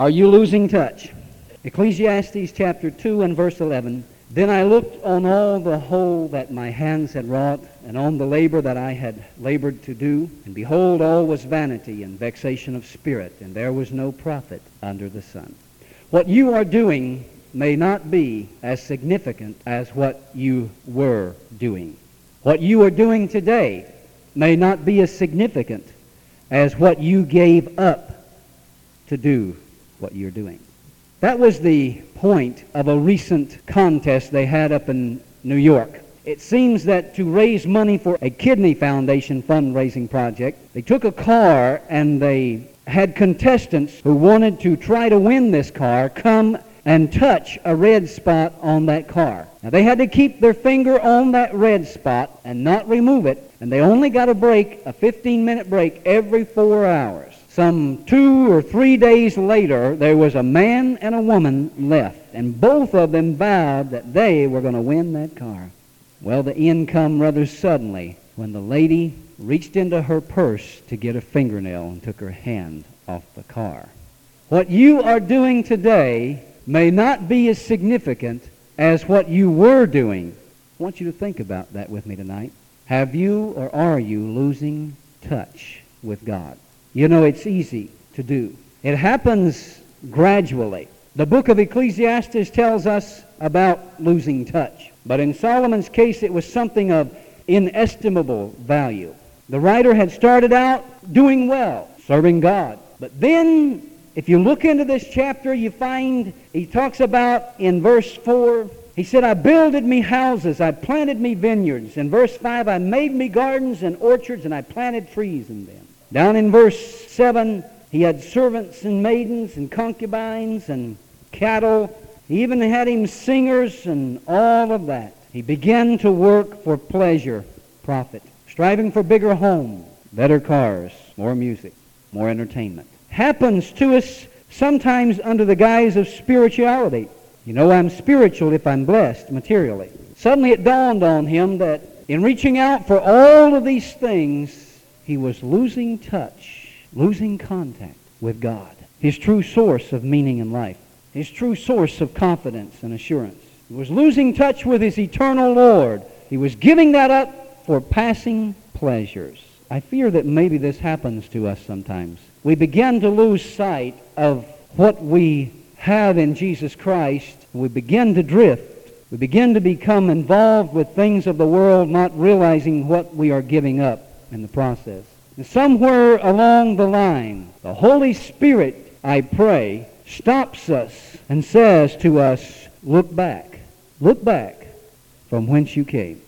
Are you losing touch? Ecclesiastes chapter 2 and verse 11. Then I looked on all the whole that my hands had wrought, and on the labor that I had labored to do, and behold, all was vanity and vexation of spirit, and there was no profit under the sun. What you are doing may not be as significant as what you were doing. What you are doing today may not be as significant as what you gave up to do what you're doing. That was the point of a recent contest they had up in New York. It seems that to raise money for a kidney foundation fundraising project, they took a car and they had contestants who wanted to try to win this car come and touch a red spot on that car. Now they had to keep their finger on that red spot and not remove it, and they only got a break, a 15 minute break every four hours. Some two or three days later, there was a man and a woman left, and both of them vowed that they were going to win that car. Well, the end come rather suddenly when the lady reached into her purse to get a fingernail and took her hand off the car. What you are doing today may not be as significant as what you were doing. I want you to think about that with me tonight. Have you or are you losing touch with God? You know, it's easy to do. It happens gradually. The book of Ecclesiastes tells us about losing touch. But in Solomon's case, it was something of inestimable value. The writer had started out doing well, serving God. But then, if you look into this chapter, you find he talks about in verse 4, he said, I builded me houses, I planted me vineyards. In verse 5, I made me gardens and orchards, and I planted trees in them. Down in verse 7, he had servants and maidens and concubines and cattle. He even had him singers and all of that. He began to work for pleasure, profit, striving for bigger homes, better cars, more music, more entertainment. Happens to us sometimes under the guise of spirituality. You know, I'm spiritual if I'm blessed materially. Suddenly it dawned on him that in reaching out for all of these things, he was losing touch, losing contact with God, his true source of meaning in life, his true source of confidence and assurance. He was losing touch with his eternal Lord. He was giving that up for passing pleasures. I fear that maybe this happens to us sometimes. We begin to lose sight of what we have in Jesus Christ. We begin to drift. We begin to become involved with things of the world, not realizing what we are giving up in the process. And somewhere along the line, the Holy Spirit, I pray, stops us and says to us, look back. Look back from whence you came.